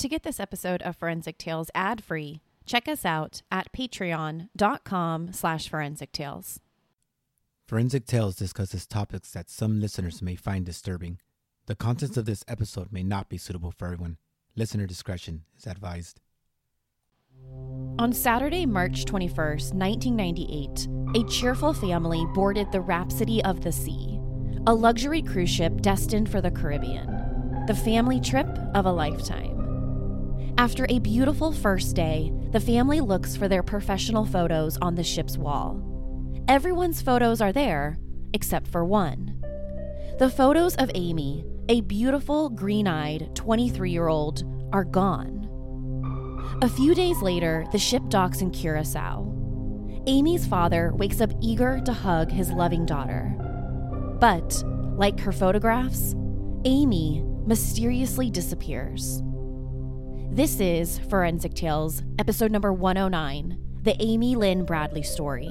To get this episode of Forensic Tales ad-free, check us out at patreon.com slash forensic tales. Forensic Tales discusses topics that some listeners may find disturbing. The contents of this episode may not be suitable for everyone. Listener discretion is advised. On Saturday, March 21st, 1998, a cheerful family boarded the Rhapsody of the Sea, a luxury cruise ship destined for the Caribbean, the family trip of a lifetime. After a beautiful first day, the family looks for their professional photos on the ship's wall. Everyone's photos are there, except for one. The photos of Amy, a beautiful, green eyed 23 year old, are gone. A few days later, the ship docks in Curacao. Amy's father wakes up eager to hug his loving daughter. But, like her photographs, Amy mysteriously disappears. This is Forensic Tales, episode number 109 The Amy Lynn Bradley Story.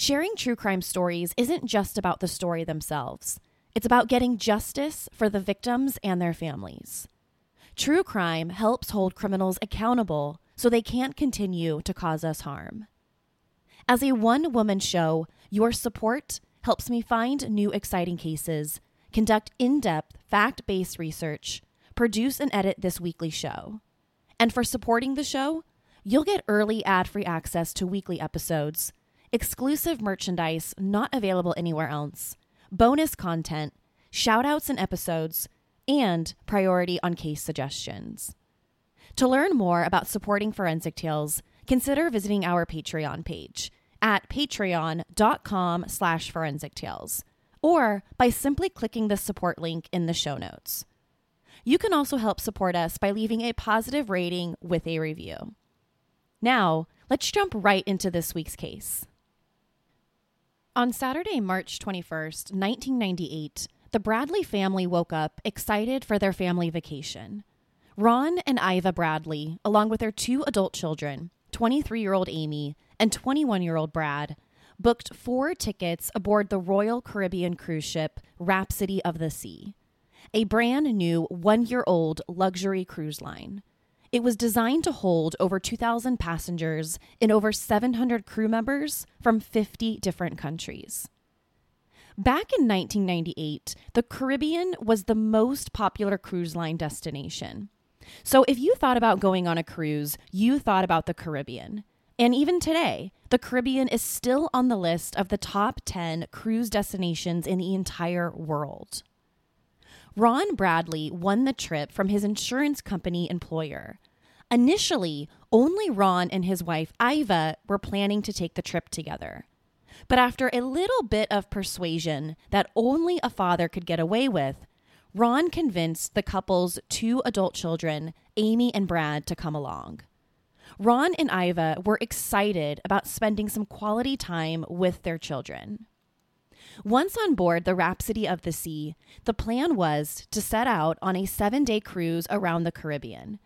Sharing true crime stories isn't just about the story themselves, it's about getting justice for the victims and their families. True crime helps hold criminals accountable so they can't continue to cause us harm. As a one woman show, your support helps me find new exciting cases, conduct in depth, fact based research, produce and edit this weekly show. And for supporting the show, you'll get early ad free access to weekly episodes exclusive merchandise not available anywhere else, bonus content, shoutouts and episodes, and priority on case suggestions. To learn more about supporting Forensic Tales, consider visiting our Patreon page at patreon.com slash forensic tales or by simply clicking the support link in the show notes. You can also help support us by leaving a positive rating with a review. Now, let's jump right into this week's case. On Saturday, March 21st, 1998, the Bradley family woke up excited for their family vacation. Ron and Iva Bradley, along with their two adult children, 23 year old Amy and 21 year old Brad, booked four tickets aboard the Royal Caribbean cruise ship Rhapsody of the Sea, a brand new one year old luxury cruise line. It was designed to hold over 2,000 passengers and over 700 crew members from 50 different countries. Back in 1998, the Caribbean was the most popular cruise line destination. So if you thought about going on a cruise, you thought about the Caribbean. And even today, the Caribbean is still on the list of the top 10 cruise destinations in the entire world. Ron Bradley won the trip from his insurance company employer. Initially, only Ron and his wife Iva were planning to take the trip together. But after a little bit of persuasion that only a father could get away with, Ron convinced the couple's two adult children, Amy and Brad, to come along. Ron and Iva were excited about spending some quality time with their children. Once on board the Rhapsody of the Sea, the plan was to set out on a seven day cruise around the Caribbean.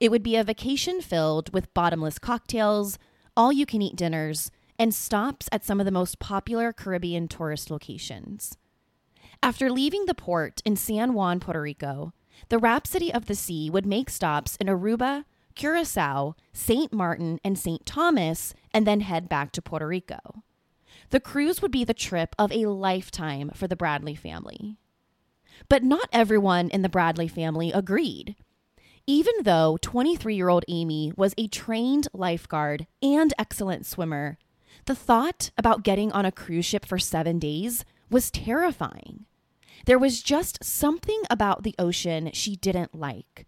It would be a vacation filled with bottomless cocktails, all you can eat dinners, and stops at some of the most popular Caribbean tourist locations. After leaving the port in San Juan, Puerto Rico, the Rhapsody of the Sea would make stops in Aruba, Curacao, St. Martin, and St. Thomas, and then head back to Puerto Rico. The cruise would be the trip of a lifetime for the Bradley family. But not everyone in the Bradley family agreed. Even though 23 year old Amy was a trained lifeguard and excellent swimmer, The thought about getting on a cruise ship for seven days was terrifying. There was just something about the ocean she didn't like.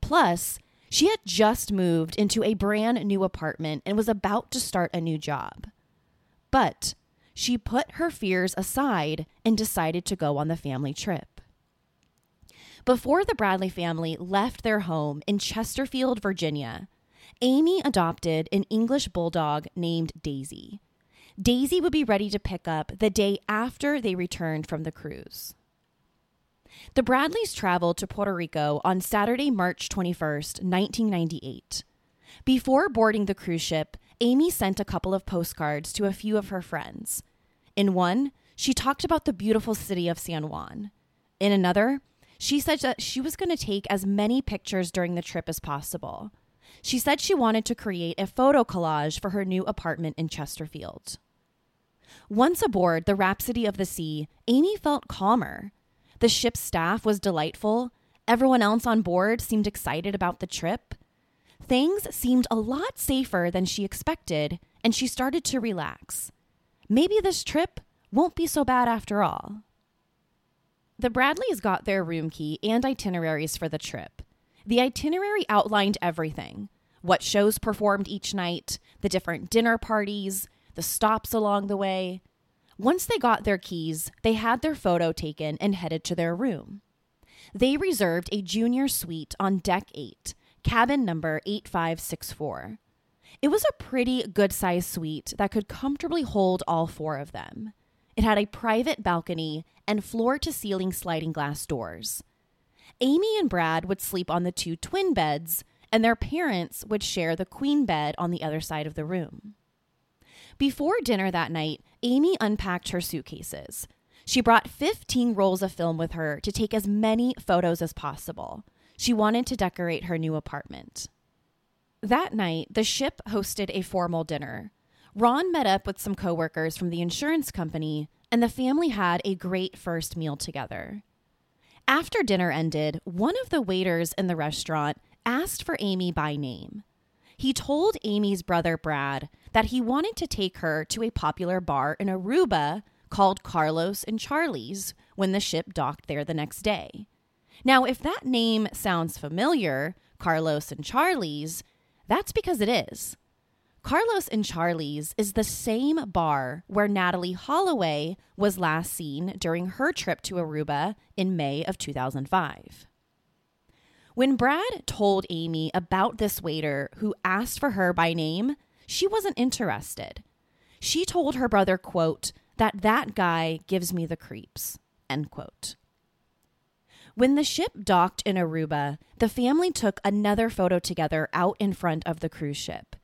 Plus, she had just moved into a brand new apartment and was about to start a new job. But she put her fears aside and decided to go on the family trip. Before the Bradley family left their home in Chesterfield, Virginia, Amy adopted an English bulldog named Daisy. Daisy would be ready to pick up the day after they returned from the cruise. The Bradleys traveled to Puerto Rico on Saturday, March 21st, 1998. Before boarding the cruise ship, Amy sent a couple of postcards to a few of her friends. In one, she talked about the beautiful city of San Juan. In another, she said that she was going to take as many pictures during the trip as possible. She said she wanted to create a photo collage for her new apartment in Chesterfield. Once aboard the Rhapsody of the Sea, Amy felt calmer. The ship's staff was delightful. Everyone else on board seemed excited about the trip. Things seemed a lot safer than she expected, and she started to relax. Maybe this trip won't be so bad after all. The Bradleys got their room key and itineraries for the trip. The itinerary outlined everything what shows performed each night, the different dinner parties, the stops along the way, once they got their keys, they had their photo taken and headed to their room. They reserved a junior suite on deck 8, cabin number 8564. It was a pretty good sized suite that could comfortably hold all four of them. It had a private balcony and floor to ceiling sliding glass doors. Amy and Brad would sleep on the two twin beds, and their parents would share the queen bed on the other side of the room. Before dinner that night, Amy unpacked her suitcases. She brought 15 rolls of film with her to take as many photos as possible. She wanted to decorate her new apartment. That night, the ship hosted a formal dinner. Ron met up with some coworkers from the insurance company, and the family had a great first meal together. After dinner ended, one of the waiters in the restaurant asked for Amy by name. He told Amy's brother Brad that he wanted to take her to a popular bar in Aruba called Carlos and Charlie's when the ship docked there the next day. Now, if that name sounds familiar, Carlos and Charlie's, that's because it is. Carlos and Charlie's is the same bar where Natalee Holloway was last seen during her trip to Aruba in May of 2005. When Brad told Amy about this waiter who asked for her by name, she wasn't interested. She told her brother, quote, that that guy gives me the creeps, end quote. When the ship docked in Aruba, the family took another photo together out in front of the cruise ship.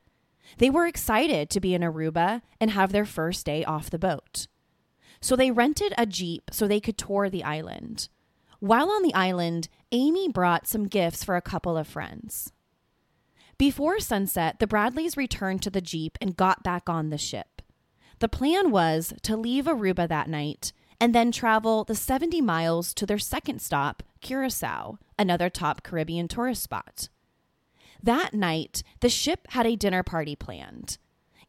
They were excited to be in Aruba and have their first day off the boat. So they rented a Jeep so they could tour the island. While on the island, Amy brought some gifts for a couple of friends. Before sunset, the Bradleys returned to the Jeep and got back on the ship. The plan was to leave Aruba that night and then travel the 70 miles to their second stop, Curacao, another top Caribbean tourist spot. That night, the ship had a dinner party planned.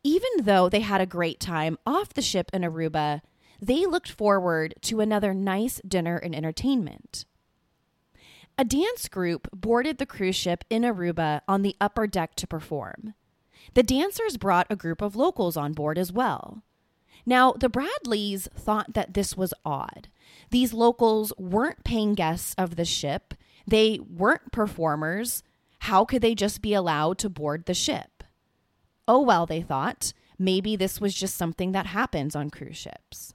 Even though they had a great time off the ship in Aruba, they looked forward to another nice dinner and entertainment. A dance group boarded the cruise ship in Aruba on the upper deck to perform. The dancers brought a group of locals on board as well. Now, the Bradleys thought that this was odd. These locals weren't paying guests of the ship, they weren't performers. How could they just be allowed to board the ship? Oh, well, they thought. Maybe this was just something that happens on cruise ships.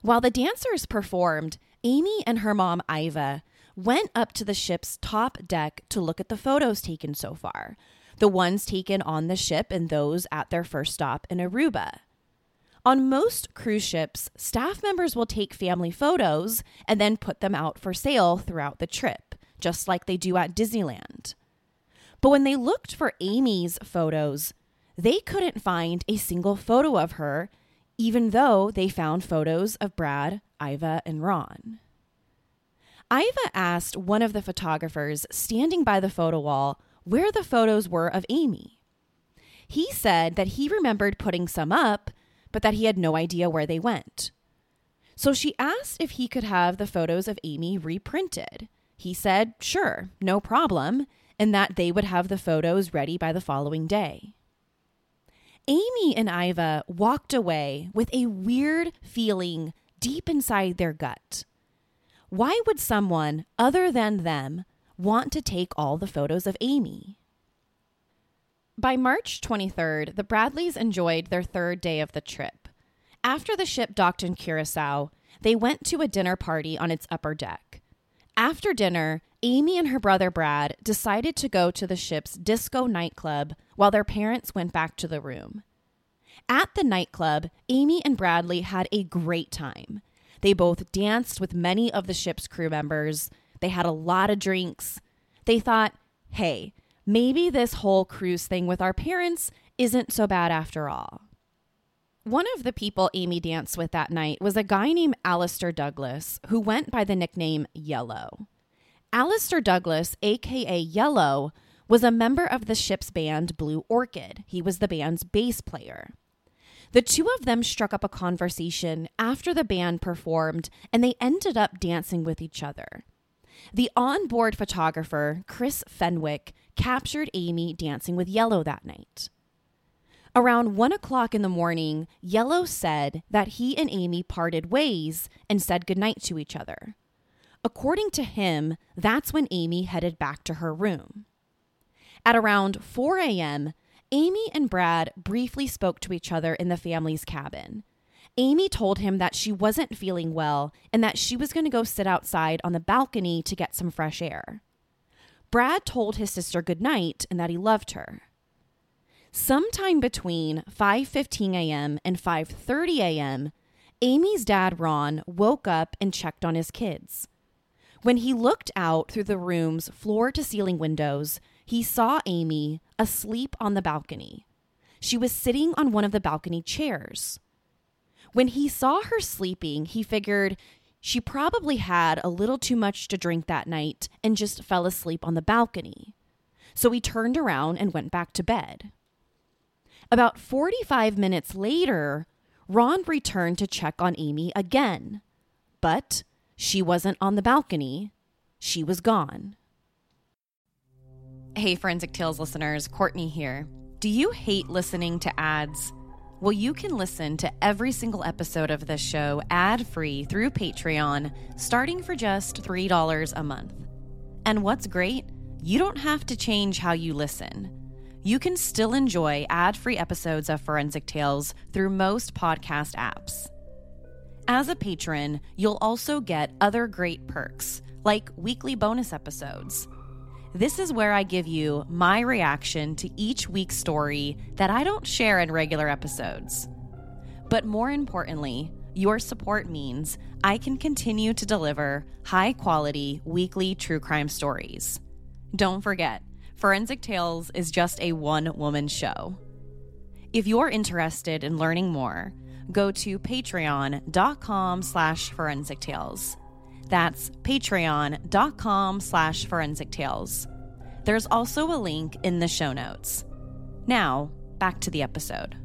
While the dancers performed, Amy and her mom, Iva, went up to the ship's top deck to look at the photos taken so far the ones taken on the ship and those at their first stop in Aruba. On most cruise ships, staff members will take family photos and then put them out for sale throughout the trip, just like they do at Disneyland. But when they looked for Amy's photos, they couldn't find a single photo of her even though they found photos of Brad, Iva, and Ron. Iva asked one of the photographers standing by the photo wall where the photos were of Amy. He said that he remembered putting some up, but that he had no idea where they went. So she asked if he could have the photos of Amy reprinted. He said, sure, no problem, and that they would have the photos ready by the following day. Amy and Iva walked away with a weird feeling deep inside their gut. Why would someone other than them want to take all the photos of Amy? By March 23rd, the Bradleys enjoyed their third day of the trip. After the ship docked in Curacao, they went to a dinner party on its upper deck. After dinner, Amy and her brother Brad decided to go to the ship's disco nightclub while their parents went back to the room. At the nightclub, Amy and Bradley had a great time. They both danced with many of the ship's crew members. They had a lot of drinks. They thought, hey, maybe this whole cruise thing with our parents isn't so bad after all. One of the people Amy danced with that night was a guy named Alister Douglas, who went by the nickname Yellow. Alister Douglas, aka Yellow, was a member of the ship's band Blue Orchid. He was the band's bass player. The two of them struck up a conversation after the band performed, and they ended up dancing with each other. The onboard photographer, Chris Fenwick, captured Amy dancing with Yellow that night. Around one o'clock in the morning, Yellow said that he and Amy parted ways and said goodnight to each other. According to him, that's when Amy headed back to her room. At around 4 a.m., Amy and Brad briefly spoke to each other in the family's cabin. Amy told him that she wasn't feeling well and that she was going to go sit outside on the balcony to get some fresh air. Brad told his sister goodnight and that he loved her. Sometime between 5:15 a.m. and 5:30 a.m., Amy's dad Ron woke up and checked on his kids. When he looked out through the room's floor to ceiling windows, he saw Amy asleep on the balcony. She was sitting on one of the balcony chairs. When he saw her sleeping, he figured she probably had a little too much to drink that night and just fell asleep on the balcony. So he turned around and went back to bed. About 45 minutes later, Ron returned to check on Amy again. But she wasn't on the balcony, she was gone. Hey, Forensic Tales listeners, Courtney here. Do you hate listening to ads? Well, you can listen to every single episode of this show ad free through Patreon, starting for just $3 a month. And what's great? You don't have to change how you listen. You can still enjoy ad free episodes of Forensic Tales through most podcast apps. As a patron, you'll also get other great perks, like weekly bonus episodes this is where I give you my reaction to each week's story that I don't share in regular episodes. But more importantly, your support means I can continue to deliver high quality weekly true crime stories. Don't forget, Forensic Tales is just a one woman show. If you're interested in learning more, go to patreon.com slash forensic tales. That's patreon.com slash forensic tales. There's also a link in the show notes. Now, back to the episode.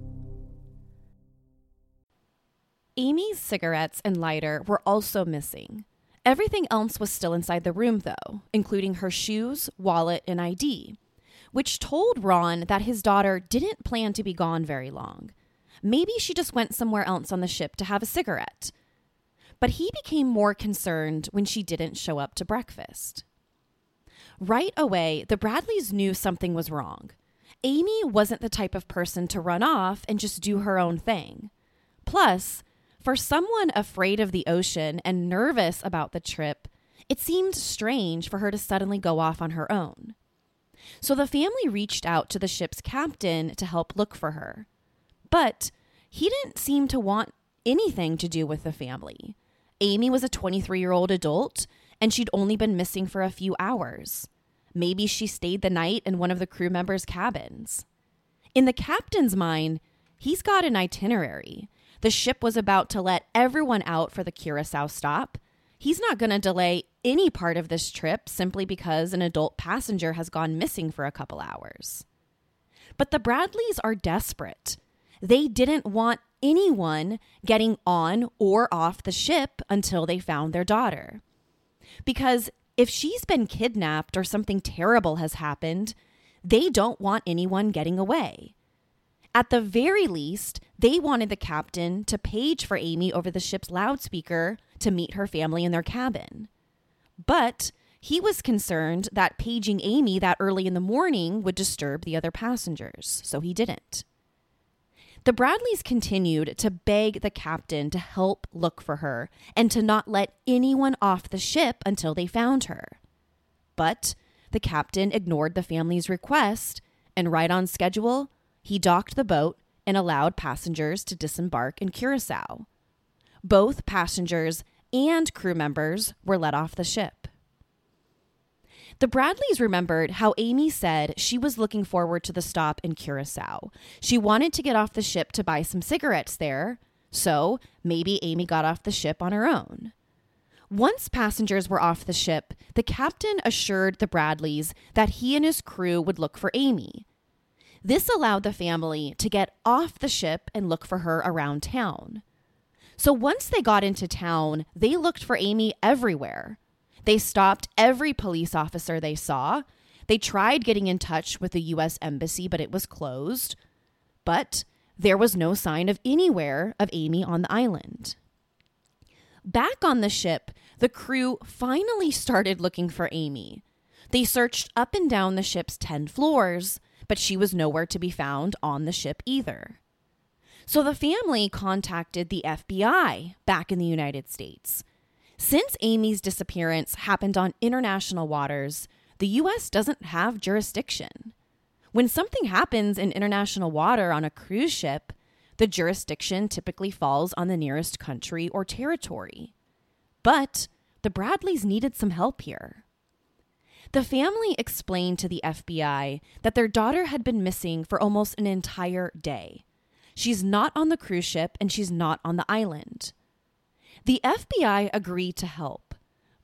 Amy's cigarettes and lighter were also missing. Everything else was still inside the room, though, including her shoes, wallet, and ID, which told Ron that his daughter didn't plan to be gone very long. Maybe she just went somewhere else on the ship to have a cigarette. But he became more concerned when she didn't show up to breakfast. Right away, the Bradleys knew something was wrong. Amy wasn't the type of person to run off and just do her own thing. Plus, for someone afraid of the ocean and nervous about the trip, it seemed strange for her to suddenly go off on her own. So the family reached out to the ship's captain to help look for her. But he didn't seem to want anything to do with the family. Amy was a 23 year old adult, and she'd only been missing for a few hours. Maybe she stayed the night in one of the crew members' cabins. In the captain's mind, he's got an itinerary. The ship was about to let everyone out for the Curacao stop. He's not going to delay any part of this trip simply because an adult passenger has gone missing for a couple hours. But the Bradleys are desperate. They didn't want anyone getting on or off the ship until they found their daughter. Because if she's been kidnapped or something terrible has happened, they don't want anyone getting away. At the very least, they wanted the captain to page for Amy over the ship's loudspeaker to meet her family in their cabin. But he was concerned that paging Amy that early in the morning would disturb the other passengers, so he didn't. The Bradleys continued to beg the captain to help look for her and to not let anyone off the ship until they found her. But the captain ignored the family's request, and right on schedule, he docked the boat and allowed passengers to disembark in Curacao. Both passengers and crew members were let off the ship. The Bradleys remembered how Amy said she was looking forward to the stop in Curacao. She wanted to get off the ship to buy some cigarettes there, so maybe Amy got off the ship on her own. Once passengers were off the ship, the captain assured the Bradleys that he and his crew would look for Amy. This allowed the family to get off the ship and look for her around town. So once they got into town, they looked for Amy everywhere. They stopped every police officer they saw. They tried getting in touch with the U.S. Embassy, but it was closed. But there was no sign of anywhere of Amy on the island. Back on the ship, the crew finally started looking for Amy. They searched up and down the ship's 10 floors, but she was nowhere to be found on the ship either. So the family contacted the FBI back in the United States. Since Amy's disappearance happened on international waters, the U.S. doesn't have jurisdiction. When something happens in international water on a cruise ship, the jurisdiction typically falls on the nearest country or territory. But the Bradleys needed some help here. The family explained to the FBI that their daughter had been missing for almost an entire day. She's not on the cruise ship and she's not on the island. The FBI agree to help,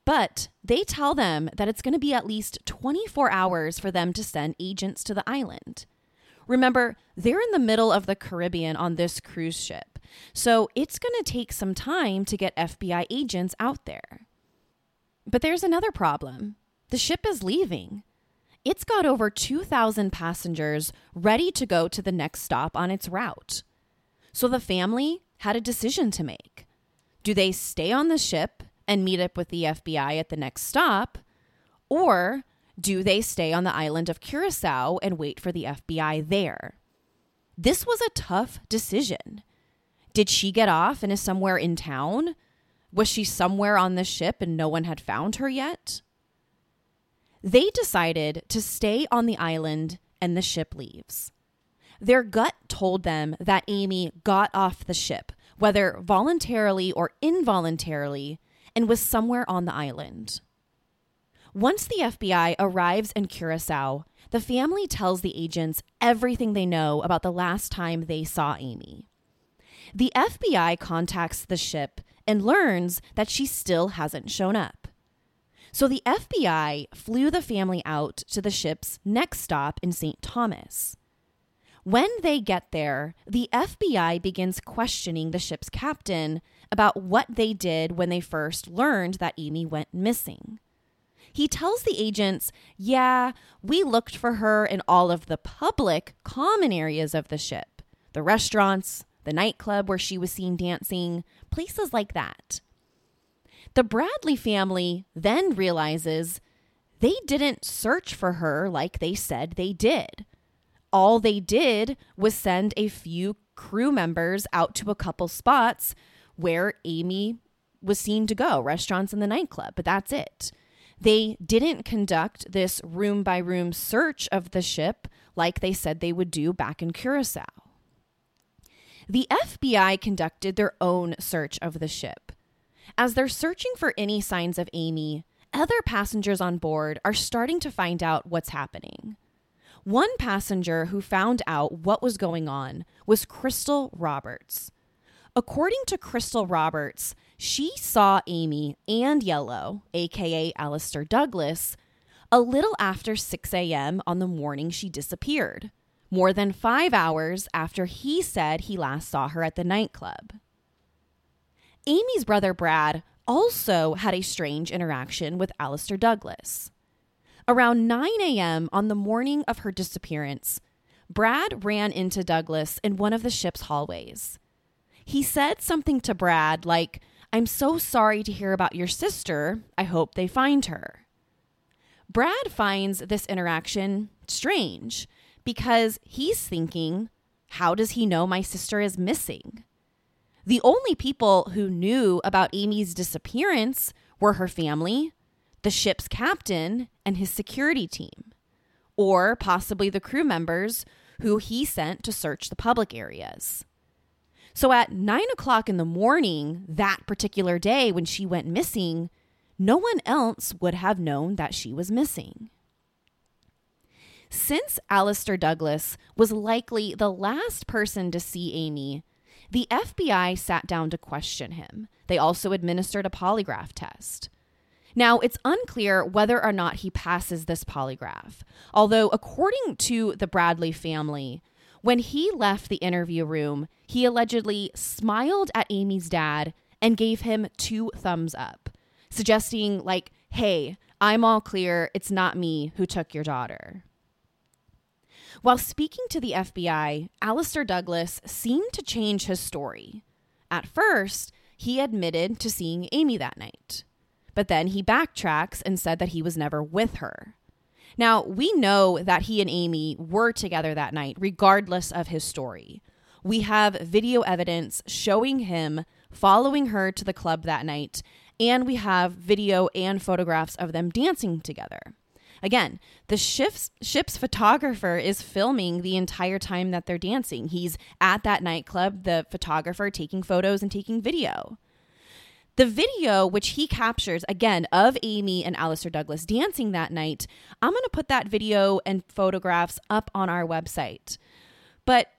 but they tell them that it's going to be at least 24 hours for them to send agents to the island. Remember, they're in the middle of the Caribbean on this cruise ship, so it's going to take some time to get FBI agents out there. But there's another problem the ship is leaving. It's got over 2,000 passengers ready to go to the next stop on its route. So the family had a decision to make. Do they stay on the ship and meet up with the FBI at the next stop? Or do they stay on the island of Curacao and wait for the FBI there? This was a tough decision. Did she get off and is somewhere in town? Was she somewhere on the ship and no one had found her yet? They decided to stay on the island and the ship leaves. Their gut told them that Amy got off the ship, whether voluntarily or involuntarily, and was somewhere on the island. Once the FBI arrives in Curacao, the family tells the agents everything they know about the last time they saw Amy. The FBI contacts the ship and learns that she still hasn't shown up. So the FBI flew the family out to the ship's next stop in St. Thomas. When they get there, the FBI begins questioning the ship's captain about what they did when they first learned that Amy went missing. He tells the agents, Yeah, we looked for her in all of the public, common areas of the ship the restaurants, the nightclub where she was seen dancing, places like that. The Bradley family then realizes they didn't search for her like they said they did all they did was send a few crew members out to a couple spots where Amy was seen to go, restaurants and the nightclub, but that's it. They didn't conduct this room by room search of the ship like they said they would do back in Curacao. The FBI conducted their own search of the ship. As they're searching for any signs of Amy, other passengers on board are starting to find out what's happening. One passenger who found out what was going on was Crystal Roberts. According to Crystal Roberts, she saw Amy and Yellow, aka Alister Douglas, a little after 6 a.m. on the morning she disappeared. more than five hours after he said he last saw her at the nightclub. Amy's brother Brad also had a strange interaction with Alister Douglas. Around 9 a.m. on the morning of her disappearance, Brad ran into Douglas in one of the ship's hallways. He said something to Brad like, I'm so sorry to hear about your sister. I hope they find her. Brad finds this interaction strange because he's thinking, how does he know my sister is missing? The only people who knew about Amy's disappearance were her family, the ship's captain, and his security team, or possibly the crew members who he sent to search the public areas. So at nine o'clock in the morning, that particular day when she went missing, no one else would have known that she was missing. Since Alister Douglas was likely the last person to see Amy, the FBI sat down to question him. They also administered a polygraph test. Now, it's unclear whether or not he passes this polygraph, although, according to the Bradley family, when he left the interview room, he allegedly smiled at Amy's dad and gave him two thumbs up, suggesting, like, hey, I'm all clear. It's not me who took your daughter. While speaking to the FBI, Alister Douglas seemed to change his story. At first, he admitted to seeing Amy that night, but then he backtracks and said that he was never with her. Now, we know that he and Amy were together that night, regardless of his story. We have video evidence showing him following her to the club that night, and we have video and photographs of them dancing together. Again, the ship's, ship's photographer is filming the entire time that they're dancing. He's at that nightclub, the photographer taking photos and taking video. The video, which he captures again of Amy and Alister Douglas dancing that night, I'm going to put that video and photographs up on our website. But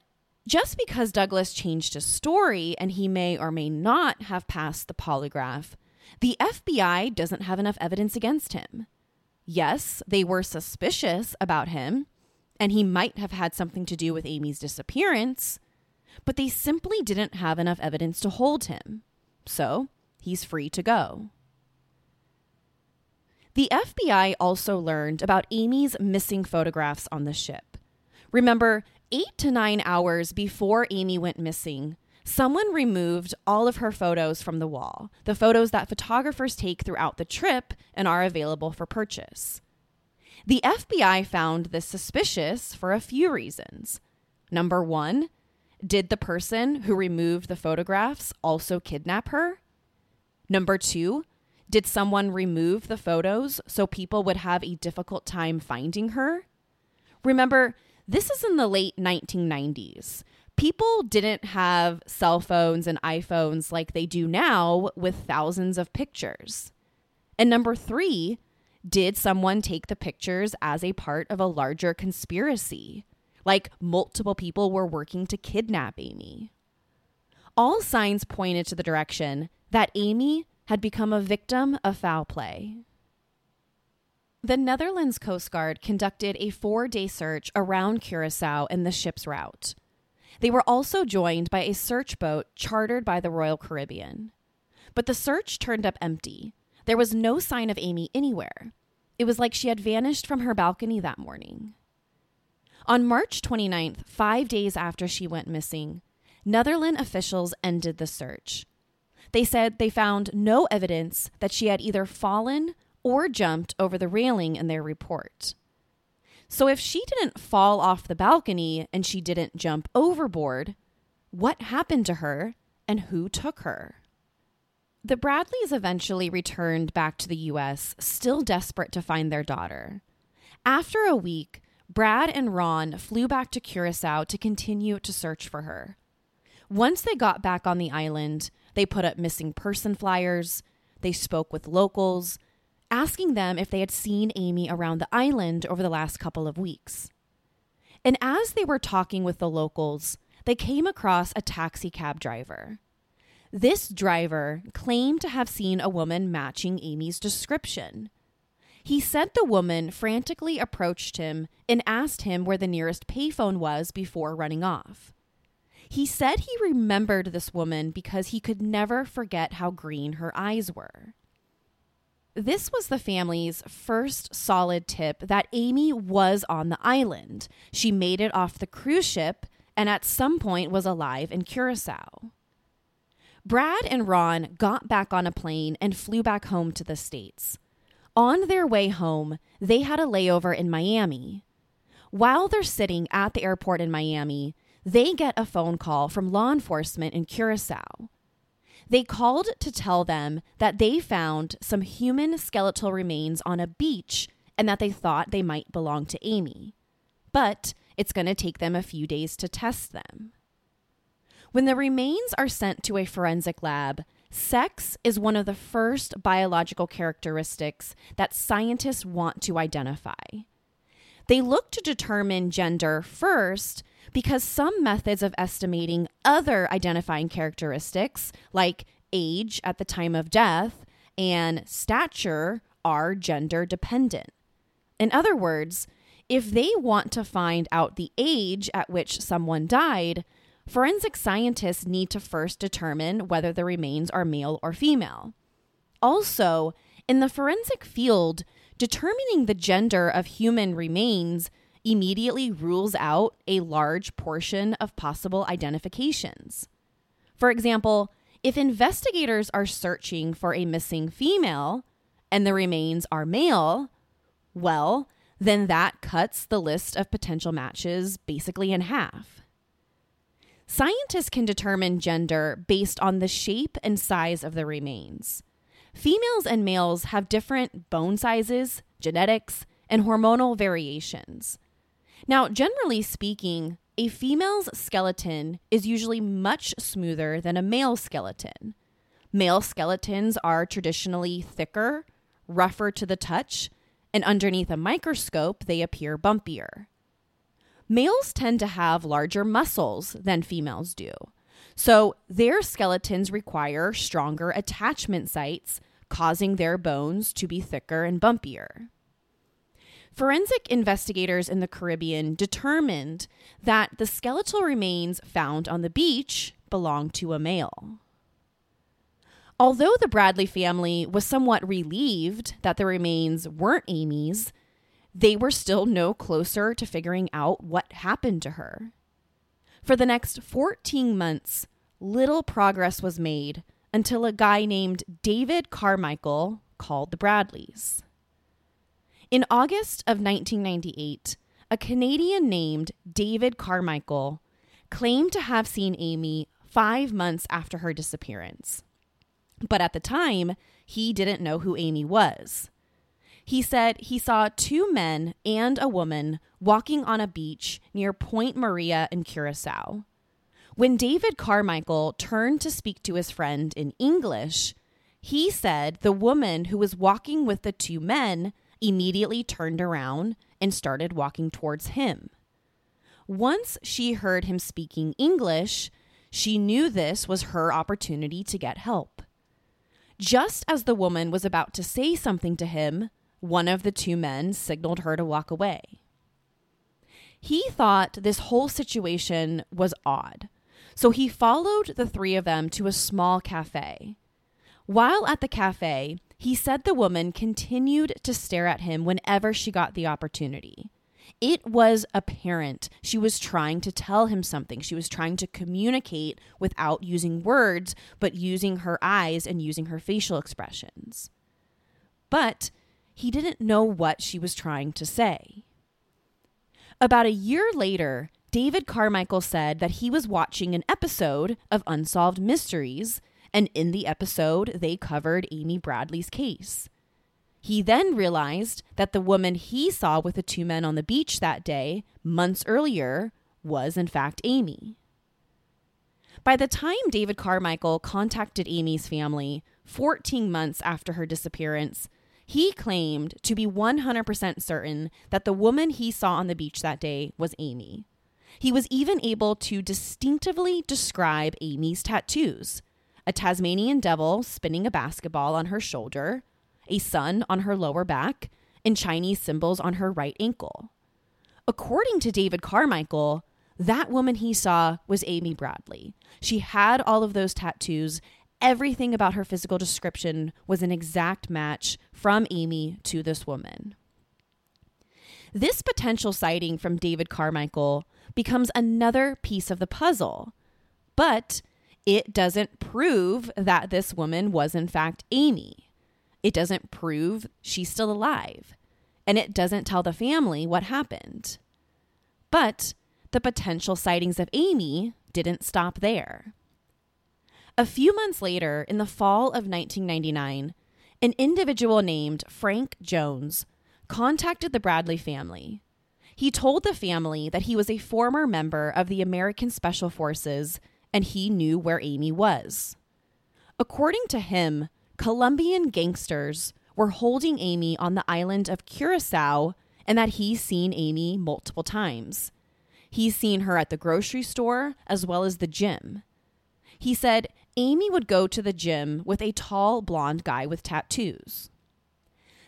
just because Douglas changed his story and he may or may not have passed the polygraph, the FBI doesn't have enough evidence against him. Yes, they were suspicious about him, and he might have had something to do with Amy's disappearance, but they simply didn't have enough evidence to hold him. So, he's free to go. The FBI also learned about Amy's missing photographs on the ship. Remember, eight to nine hours before Amy went missing, someone removed all of her photos from the wall, the photos that photographers take throughout the trip and are available for purchase. The FBI found this suspicious for a few reasons. Number one, did the person who removed the photographs also kidnap her? Number two, did someone remove the photos so people would have a difficult time finding her? Remember, this is in the late 1990s. People didn't have cell phones and iPhones like they do now with thousands of pictures. And number three, did someone take the pictures as a part of a larger conspiracy? Like multiple people were working to kidnap Amy. All signs pointed to the direction that Amy had become a victim of foul play. The Netherlands Coast Guard conducted a four day search around Curacao in the ship's route. They were also joined by a search boat chartered by the Royal Caribbean. But the search turned up empty. There was no sign of Amy anywhere. It was like she had vanished from her balcony that morning. On March 29th, five days after she went missing, Netherland officials ended the search. They said they found no evidence that she had either fallen or jumped over the railing in their report. So if she didn't fall off the balcony and she didn't jump overboard, what happened to her and who took her? The Bradleys eventually returned back to the US, still desperate to find their daughter. After a week, Brad and Ron flew back to Curacao to continue to search for her. Once they got back on the island, they put up missing person flyers, they spoke with locals, asking them if they had seen Amy around the island over the last couple of weeks. And as they were talking with the locals, they came across a taxi cab driver. This driver claimed to have seen a woman matching Amy's description. He said the woman frantically approached him and asked him where the nearest payphone was before running off. He said he remembered this woman because he could never forget how green her eyes were. This was the family's first solid tip that Amy was on the island. She made it off the cruise ship and at some point was alive in Curacao. Brad and Ron got back on a plane and flew back home to the States. On their way home, they had a layover in Miami. While they're sitting at the airport in Miami, they get a phone call from law enforcement in Curacao. They called to tell them that they found some human skeletal remains on a beach and that they thought they might belong to Amy. But it's going to take them a few days to test them. When the remains are sent to a forensic lab, sex is one of the first biological characteristics that scientists want to identify. They look to determine gender first because some methods of estimating other identifying characteristics, like age at the time of death and stature, are gender dependent. In other words, if they want to find out the age at which someone died, forensic scientists need to first determine whether the remains are male or female. Also, in the forensic field, determining the gender of human remains immediately rules out a large portion of possible identifications. For example, if investigators are searching for a missing female and the remains are male, well, then that cuts the list of potential matches basically in half. Scientists can determine gender based on the shape and size of the remains. Females and males have different bone sizes, genetics, and hormonal variations. Now, generally speaking, a female's skeleton is usually much smoother than a male skeleton. Male skeletons are traditionally thicker, rougher to the touch, and underneath a microscope, they appear bumpier. Males tend to have larger muscles than females do, so their skeletons require stronger attachment sites, causing their bones to be thicker and bumpier. Forensic investigators in the Caribbean determined that the skeletal remains found on the beach belonged to a male. Although the Bradley family was somewhat relieved that the remains weren't Amy's, they were still no closer to figuring out what happened to her. For the next 14 months, little progress was made until a guy named David Carmichael called the Bradleys. In August of 1998, a Canadian named David Carmichael claimed to have seen Amy five months after her disappearance. But at the time, he didn't know who Amy was. He said he saw two men and a woman walking on a beach near Point Maria in Curacao. When David Carmichael turned to speak to his friend in English, he said the woman who was walking with the two men immediately turned around and started walking towards him. Once she heard him speaking English, she knew this was her opportunity to get help. Just as the woman was about to say something to him, one of the two men signaled her to walk away. He thought this whole situation was odd, so he followed the three of them to a small cafe. While at the cafe, he said the woman continued to stare at him whenever she got the opportunity. It was apparent she was trying to tell him something. She was trying to communicate without using words, but using her eyes and using her facial expressions. But he didn't know what she was trying to say. About a year later, David Carmichael said that he was watching an episode of Unsolved Mysteries, and in the episode, they covered Amy Bradley's case. He then realized that the woman he saw with the two men on the beach that day, months earlier, was in fact Amy. By the time David Carmichael contacted Amy's family, 14 months after her disappearance, he claimed to be 100% certain that the woman he saw on the beach that day was Amy. He was even able to distinctively describe Amy's tattoos a Tasmanian devil spinning a basketball on her shoulder, a sun on her lower back, and Chinese symbols on her right ankle. According to David Carmichael, that woman he saw was Amy Bradley. She had all of those tattoos. Everything about her physical description was an exact match from Amy to this woman. This potential sighting from David Carmichael becomes another piece of the puzzle, but it doesn't prove that this woman was in fact Amy. It doesn't prove she's still alive, and it doesn't tell the family what happened. But the potential sightings of Amy didn't stop there. A few months later, in the fall of 1999, an individual named Frank Jones contacted the Bradley family. He told the family that he was a former member of the American Special Forces and he knew where Amy was. According to him, Colombian gangsters were holding Amy on the island of Curacao and that he's seen Amy multiple times. He's seen her at the grocery store as well as the gym. He said Amy would go to the gym with a tall blonde guy with tattoos.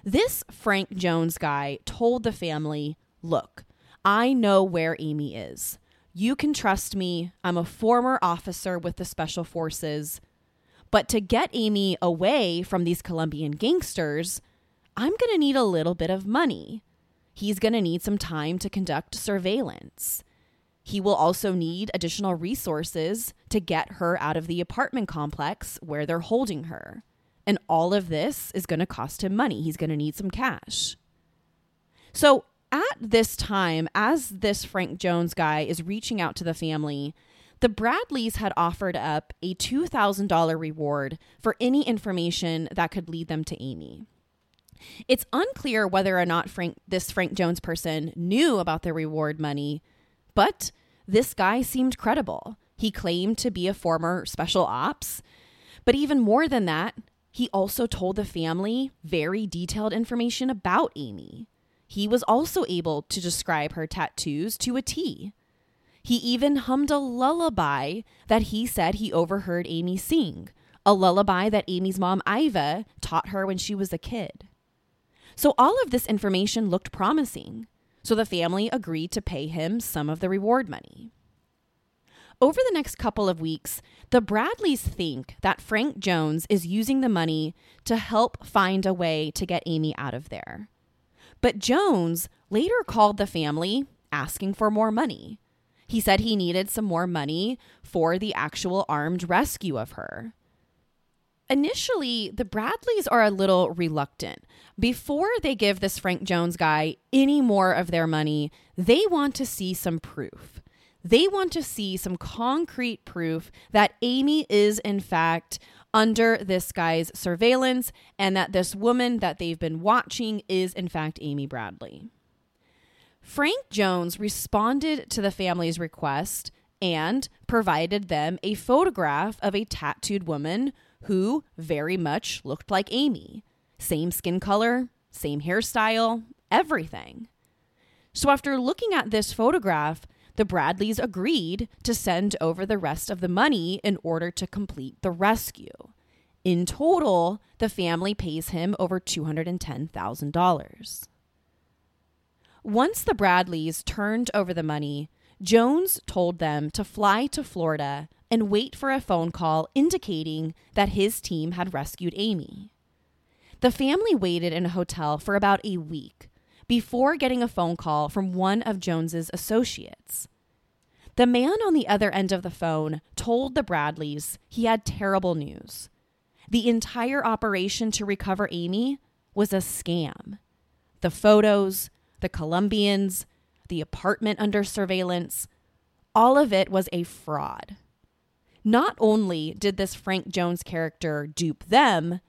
This Frank Jones guy told the family, Look, I know where Amy is. You can trust me. I'm a former officer with the Special Forces. But to get Amy away from these Colombian gangsters, I'm going to need a little bit of money. He's going to need some time to conduct surveillance. He will also need additional resources to get her out of the apartment complex where they're holding her. And all of this is going to cost him money. He's going to need some cash. So, at this time, as this Frank Jones guy is reaching out to the family, the Bradleys had offered up a $2,000 reward for any information that could lead them to Amy. It's unclear whether or not Frank, this Frank Jones person knew about the reward money, but this guy seemed credible. He claimed to be a former special ops. But even more than that, he also told the family very detailed information about Amy. He was also able to describe her tattoos to a T. He even hummed a lullaby that he said he overheard Amy sing, a lullaby that Amy's mom, Iva, taught her when she was a kid. So all of this information looked promising, so the family agreed to pay him some of the reward money. Over the next couple of weeks, the Bradleys think that Frank Jones is using the money to help find a way to get Amy out of there. But Jones later called the family asking for more money. He said he needed some more money for the actual armed rescue of her. Initially, the Bradleys are a little reluctant. Before they give this Frank Jones guy any more of their money, they want to see some proof. They want to see some concrete proof that Amy is, in fact, under this guy's surveillance and that this woman that they've been watching is, in fact, Amy Bradley. Frank Jones responded to the family's request and provided them a photograph of a tattooed woman who very much looked like Amy. Same skin color, same hairstyle, everything. So, after looking at this photograph, the Bradleys agreed to send over the rest of the money in order to complete the rescue. In total, the family pays him over $210,000. Once the Bradleys turned over the money, Jones told them to fly to Florida and wait for a phone call indicating that his team had rescued Amy. The family waited in a hotel for about a week before getting a phone call from one of Jones's associates. The man on the other end of the phone told the Bradleys he had terrible news. The entire operation to recover Amy was a scam. The photos, the Colombians, the apartment under surveillance, all of it was a fraud. Not only did this Frank Jones character dupe them,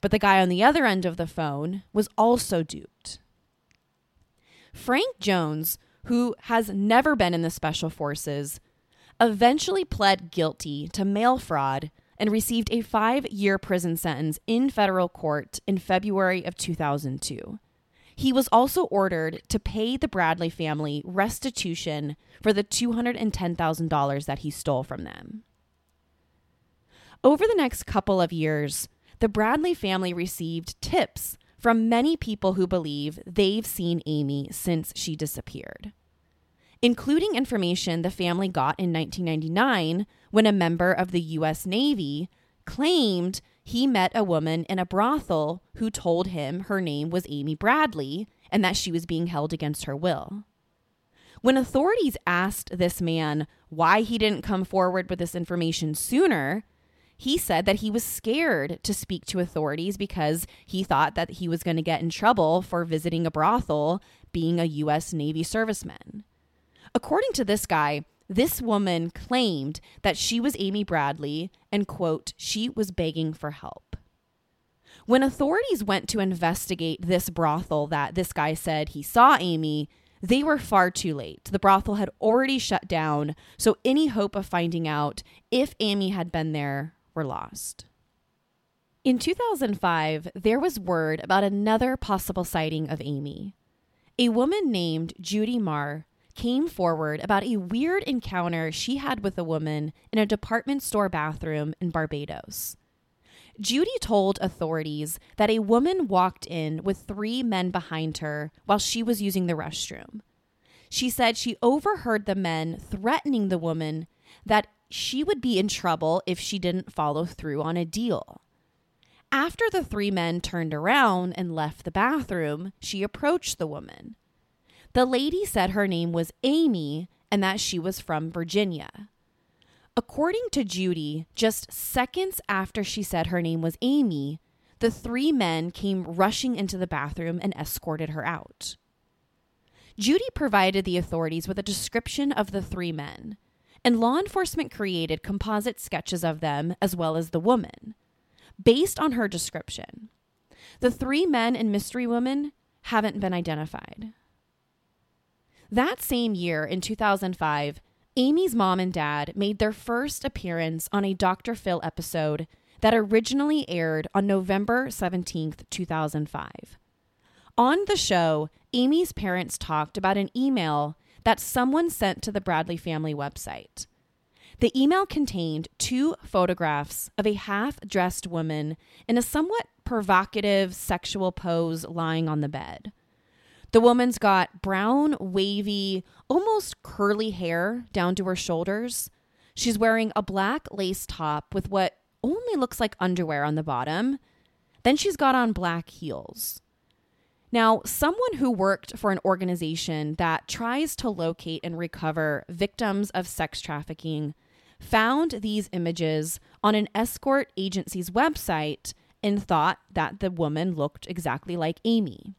but the guy on the other end of the phone was also duped. Frank Jones, who has never been in the special forces, eventually pled guilty to mail fraud and received a five year prison sentence in federal court in February of 2002. He was also ordered to pay the Bradley family restitution for the $210,000 that he stole from them. Over the next couple of years, the Bradley family received tips from many people who believe they've seen Amy since she disappeared, including information the family got in 1999 when a member of the U.S. Navy claimed he met a woman in a brothel who told him her name was Amy Bradley and that she was being held against her will. When authorities asked this man why he didn't come forward with this information sooner, he said that he was scared to speak to authorities because he thought that he was going to get in trouble for visiting a brothel being a U.S. Navy serviceman. According to this guy, this woman claimed that she was Amy Bradley and, quote, she was begging for help. When authorities went to investigate this brothel that this guy said he saw Amy, they were far too late. The brothel had already shut down, so any hope of finding out if Amy had been there were lost. In 2005, there was word about another possible sighting of Amy. A woman named Judy Marr came forward about a weird encounter she had with a woman in a department store bathroom in Barbados. Judy told authorities that a woman walked in with three men behind her while she was using the restroom. She said she overheard the men threatening the woman that she would be in trouble if she didn't follow through on a deal. After the three men turned around and left the bathroom, she approached the woman. The lady said her name was Amy and that she was from Virginia. According to Judy, just seconds after she said her name was Amy, the three men came rushing into the bathroom and escorted her out. Judy provided the authorities with a description of the three men, and law enforcement created composite sketches of them as well as the woman, based on her description. The three men and mystery woman haven't been identified. That same year, in 2005, Amy's mom and dad made their first appearance on a Dr. Phil episode that originally aired on November 17th, 2005. On the show, Amy's parents talked about an email that someone sent to the Bradley family website. The email contained two photographs of a half dressed woman in a somewhat provocative sexual pose lying on the bed. The woman's got brown, wavy, almost curly hair down to her shoulders. She's wearing a black lace top with what only looks like underwear on the bottom. Then she's got on black heels. Now, someone who worked for an organization that tries to locate and recover victims of sex trafficking found these images on an escort agency's website and thought that the woman looked exactly like Amy.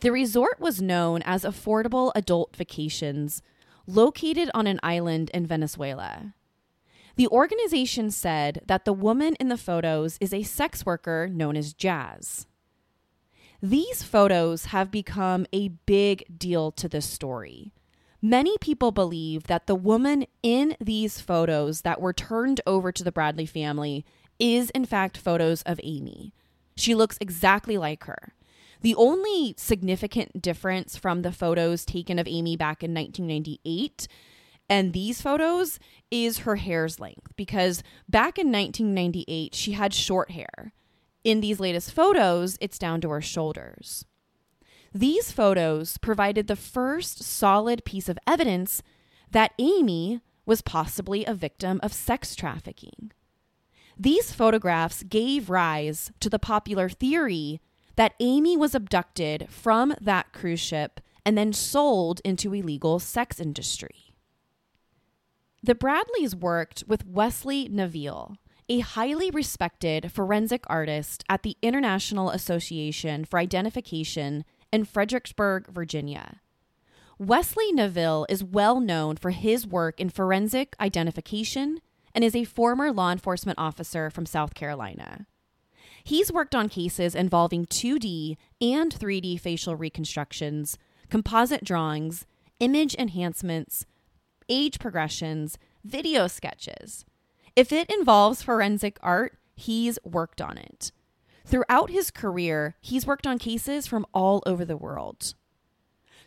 The resort was known as Affordable Adult Vacations, located on an island in Venezuela. The organization said that the woman in the photos is a sex worker known as Jazz. These photos have become a big deal to this story. Many people believe that the woman in these photos that were turned over to the Bradley family is, in fact, photos of Amy. She looks exactly like her. The only significant difference from the photos taken of Amy back in 1998 and these photos is her hair's length because back in 1998 she had short hair. In these latest photos, it's down to her shoulders. These photos provided the first solid piece of evidence that Amy was possibly a victim of sex trafficking. These photographs gave rise to the popular theory that Amy was abducted from that cruise ship and then sold into illegal sex industry. The Bradleys worked with Wesley Neville, a highly respected forensic artist at the International Association for Identification in Fredericksburg, Virginia. Wesley Neville is well known for his work in forensic identification and is a former law enforcement officer from South Carolina. He's worked on cases involving 2D and 3D facial reconstructions, composite drawings, image enhancements, age progressions, video sketches. If it involves forensic art, he's worked on it. Throughout his career, he's worked on cases from all over the world.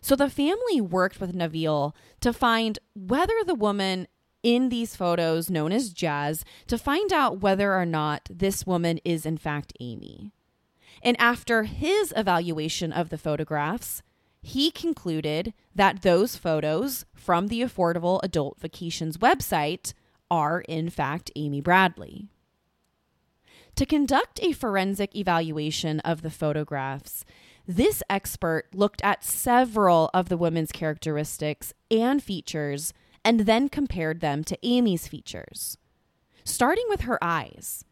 So the family worked with Neville to find whether the woman in these photos, known as Jazz, to find out whether or not this woman is in fact Amy. And after his evaluation of the photographs, he concluded that those photos from the Affordable Adult Vacations website are, in fact, Amy Bradley. To conduct a forensic evaluation of the photographs, this expert looked at several of the woman's characteristics and features and then compared them to Amy's features. Starting with her eyes,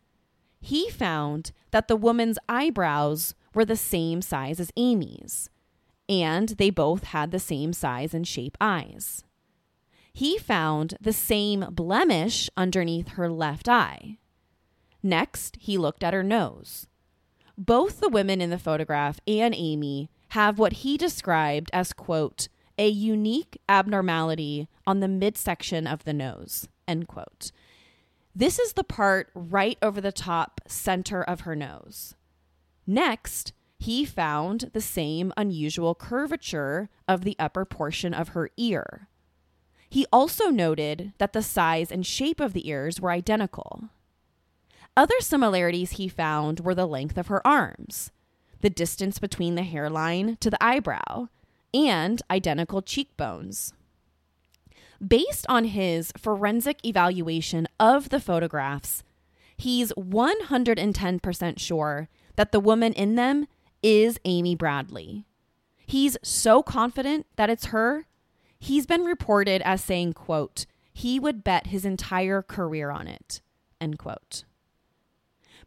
he found that the woman's eyebrows were the same size as Amy's, and they both had the same size and shape eyes. He found the same blemish underneath her left eye. Next, he looked at her nose. Both the women in the photograph and Amy have what he described as, quote, a unique abnormality on the midsection of the nose, end quote. This is the part right over the top center of her nose. Next, he found the same unusual curvature of the upper portion of her ear. He also noted that the size and shape of the ears were identical. Other similarities he found were the length of her arms, the distance between the hairline to the eyebrow, and identical cheekbones. Based on his forensic evaluation of the photographs, he's 110% sure that the woman in them is Amy Bradley. He's so confident that it's her, he's been reported as saying, quote, he would bet his entire career on it, end quote.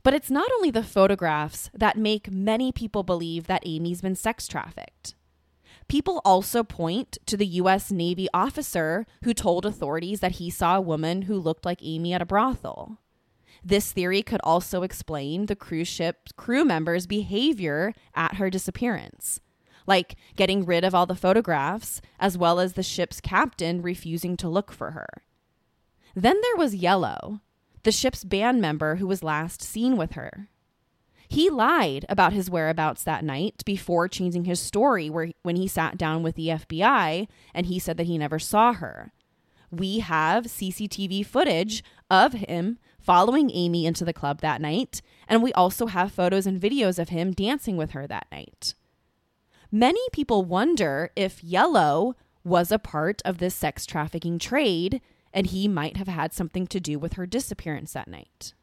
But it's not only the photographs that make many people believe that Amy's been sex trafficked. People also point to the U.S. Navy officer who told authorities that he saw a woman who looked like Amy at a brothel. This theory could also explain the cruise ship crew members' behavior at her disappearance, like getting rid of all the photographs, as well as the ship's captain refusing to look for her. Then there was Yellow, the ship's band member who was last seen with her. He lied about his whereabouts that night before changing his story where when he sat down with the FBI and he said that he never saw her. We have CCTV footage of him following Amy into the club that night, and we also have photos and videos of him dancing with her that night. Many people wonder if Yellow was a part of this sex trafficking trade and he might have had something to do with her disappearance that night.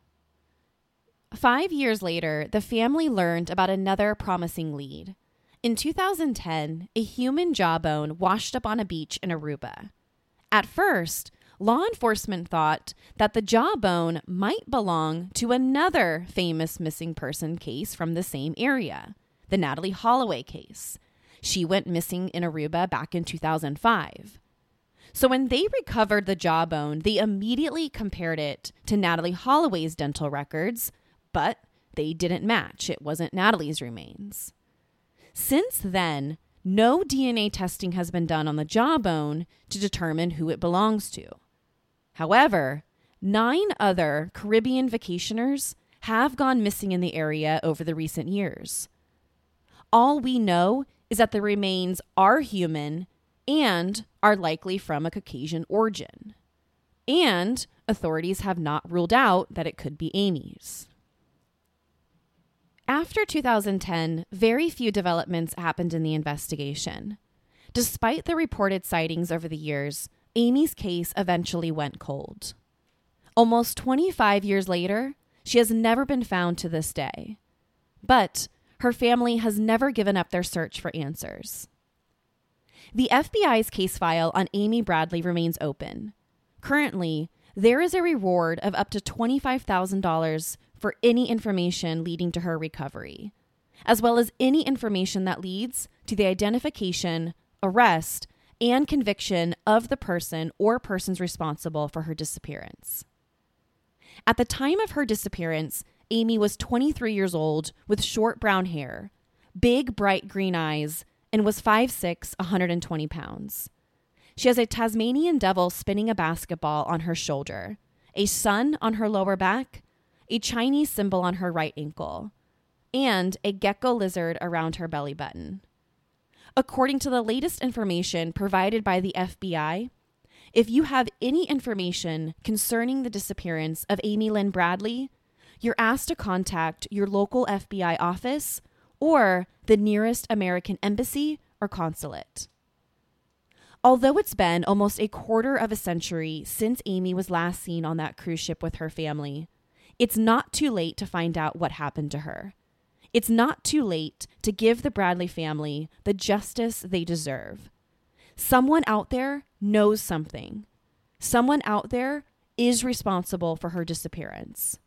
Five years later, the family learned about another promising lead. In 2010, a human jawbone washed up on a beach in Aruba. At first, law enforcement thought that the jawbone might belong to another famous missing person case from the same area, the Natalee Holloway case. She went missing in Aruba back in 2005. So when they recovered the jawbone, they immediately compared it to Natalee Holloway's dental records, but they didn't match. It wasn't Natalee's remains. Since then, no DNA testing has been done on the jawbone to determine who it belongs to. However, nine other Caribbean vacationers have gone missing in the area over the recent years. All we know is that the remains are human and are likely from a Caucasian origin. And authorities have not ruled out that it could be Amy's. After 2010, very few developments happened in the investigation. Despite the reported sightings over the years, Amy's case eventually went cold. Almost 25 years later, she has never been found to this day. But her family has never given up their search for answers. The FBI's case file on Amy Bradley remains open. Currently, there is a reward of up to $25,000 for any information leading to her recovery, as well as any information that leads to the identification, arrest, and conviction of the person or persons responsible for her disappearance. At the time of her disappearance, Amy was 23 years old with short brown hair, big bright green eyes, and was 5'6, 120 pounds. She has a Tasmanian devil spinning a basketball on her shoulder, a sun on her lower back, a Chinese symbol on her right ankle, and a gecko lizard around her belly button. According to the latest information provided by the FBI, if you have any information concerning the disappearance of Amy Lynn Bradley, you're asked to contact your local FBI office or the nearest American embassy or consulate. Although it's been almost a quarter of a century since Amy was last seen on that cruise ship with her family, it's not too late to find out what happened to her. It's not too late to give the Bradley family the justice they deserve. Someone out there knows something. Someone out there is responsible for her disappearance.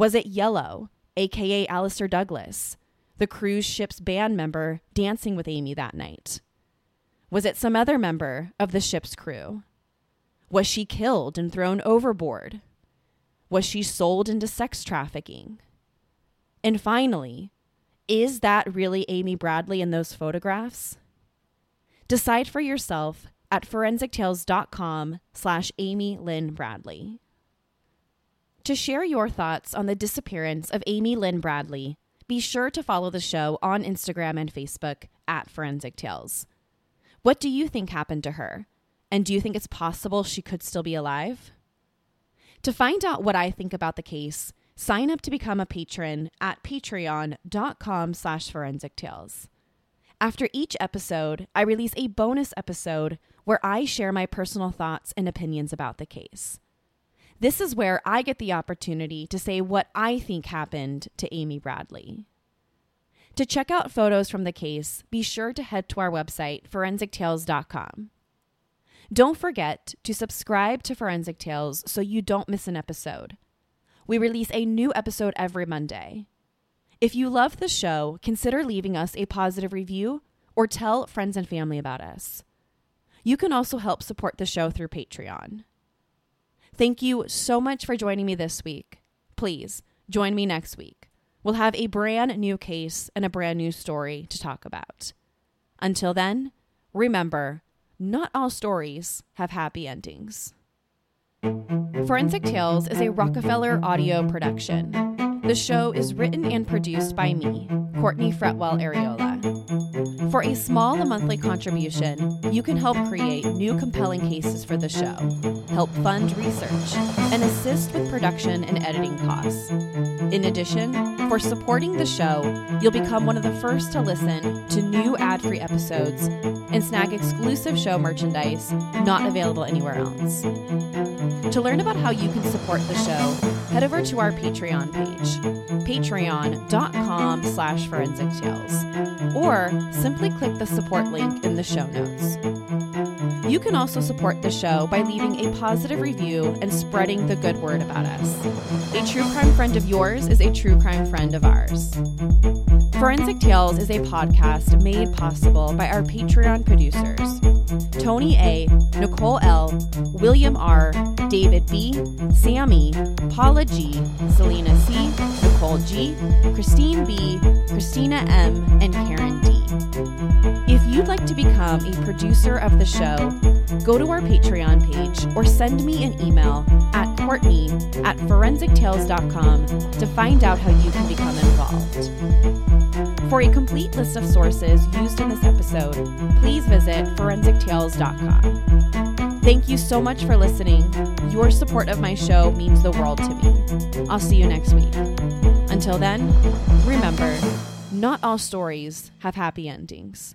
Was it Yellow, aka Alister Douglas, the cruise ship's band member dancing with Amy that night? Was it some other member of the ship's crew? Was she killed and thrown overboard? Was she sold into sex trafficking? And finally, is that really Amy Bradley in those photographs? Decide for yourself at forensictales.com slash Amy Lynn Bradley. To share your thoughts on the disappearance of Amy Lynn Bradley, be sure to follow the show on Instagram and Facebook at Forensic Tales. What do you think happened to her? And do you think it's possible she could still be alive? To find out what I think about the case, sign up to become a patron at patreon.com slash forensic tales. After each episode, I release a bonus episode where I share my personal thoughts and opinions about the case. This is where I get the opportunity to say what I think happened to Amy Bradley. To check out photos from the case, be sure to head to our website, forensictales.com. Don't forget to subscribe to Forensic Tales so you don't miss an episode. We release a new episode every Monday. If you love the show, consider leaving us a positive review or tell friends and family about us. You can also help support the show through Patreon. Thank you so much for joining me this week. Please join me next week. We'll have a brand new case and a brand new story to talk about. Until then, remember not all stories have happy endings. Forensic Tales is a Rockefeller audio production. The show is written and produced by me, Courtney Fretwell Areola. For a small monthly contribution, you can help create new compelling cases for the show, help fund research, and assist with production and editing costs. In addition, for supporting the show, you'll become one of the first to listen to new ad free episodes and snag exclusive show merchandise not available anywhere else. To learn about how you can support the show, head over to our Patreon page, patreon.com slash forensic tales, or simply click the support link in the show notes. You can also support the show by leaving a positive review and spreading the good word about us. A true crime friend of yours is a true crime friend of ours. Forensic Tales is a podcast made possible by our Patreon producers Tony A., Nicole L., William R., David B., Sammy, Paula G., Selena C., Nicole G., Christine B., Christina M., and Karen D. If you'd like to become a producer of the show, go to our Patreon page or send me an email at Courtney at forensictales.com to find out how you can become involved. For a complete list of sources used in this episode, please visit forensictales.com. Thank you so much for listening. Your support of my show means the world to me. I'll see you next week. Until then, remember, not all stories have happy endings.